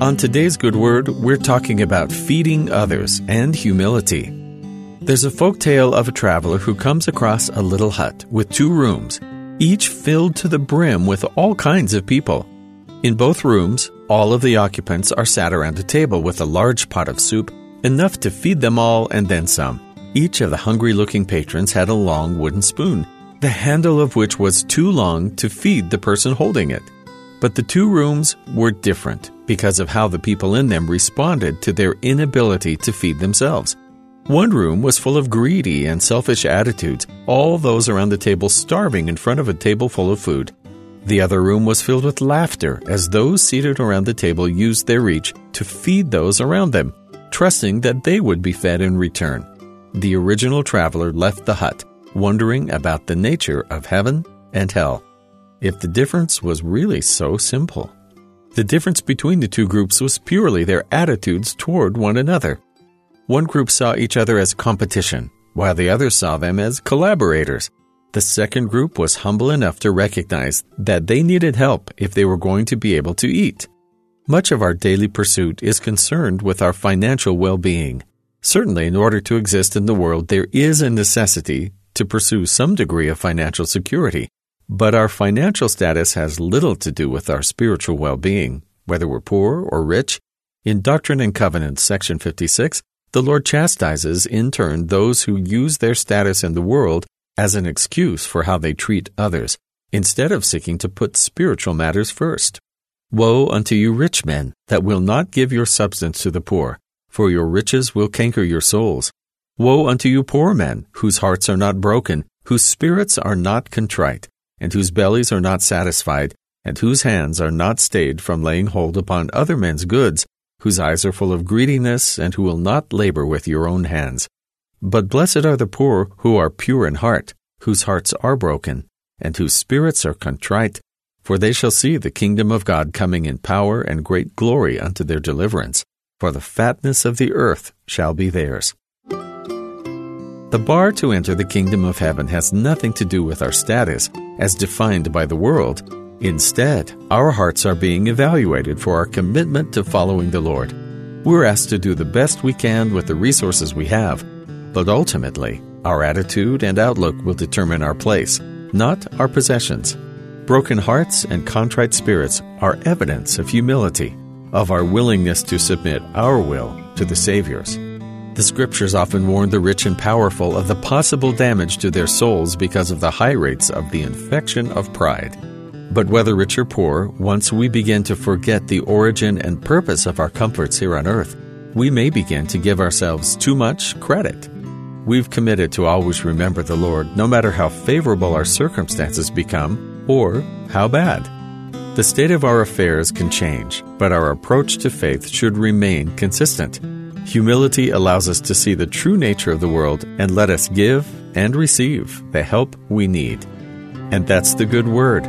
On today's Good Word, we're talking about feeding others and humility. There's a folk tale of a traveler who comes across a little hut with two rooms, each filled to the brim with all kinds of people. In both rooms, all of the occupants are sat around a table with a large pot of soup, enough to feed them all and then some. Each of the hungry looking patrons had a long wooden spoon, the handle of which was too long to feed the person holding it. But the two rooms were different because of how the people in them responded to their inability to feed themselves. One room was full of greedy and selfish attitudes, all those around the table starving in front of a table full of food. The other room was filled with laughter as those seated around the table used their reach to feed those around them, trusting that they would be fed in return. The original traveler left the hut, wondering about the nature of heaven and hell. If the difference was really so simple. The difference between the two groups was purely their attitudes toward one another. One group saw each other as competition, while the other saw them as collaborators. The second group was humble enough to recognize that they needed help if they were going to be able to eat. Much of our daily pursuit is concerned with our financial well being. Certainly, in order to exist in the world, there is a necessity to pursue some degree of financial security. But our financial status has little to do with our spiritual well being, whether we're poor or rich. In Doctrine and Covenants, section 56, the Lord chastises, in turn, those who use their status in the world as an excuse for how they treat others, instead of seeking to put spiritual matters first. Woe unto you, rich men, that will not give your substance to the poor, for your riches will canker your souls. Woe unto you, poor men, whose hearts are not broken, whose spirits are not contrite, and whose bellies are not satisfied, and whose hands are not stayed from laying hold upon other men's goods, whose eyes are full of greediness, and who will not labor with your own hands. But blessed are the poor who are pure in heart, whose hearts are broken, and whose spirits are contrite, for they shall see the kingdom of God coming in power and great glory unto their deliverance, for the fatness of the earth shall be theirs. The bar to enter the kingdom of heaven has nothing to do with our status, as defined by the world, Instead, our hearts are being evaluated for our commitment to following the Lord. We're asked to do the best we can with the resources we have, but ultimately, our attitude and outlook will determine our place, not our possessions. Broken hearts and contrite spirits are evidence of humility, of our willingness to submit our will to the Savior's. The scriptures often warn the rich and powerful of the possible damage to their souls because of the high rates of the infection of pride. But whether rich or poor, once we begin to forget the origin and purpose of our comforts here on earth, we may begin to give ourselves too much credit. We've committed to always remember the Lord no matter how favorable our circumstances become or how bad. The state of our affairs can change, but our approach to faith should remain consistent. Humility allows us to see the true nature of the world and let us give and receive the help we need. And that's the good word.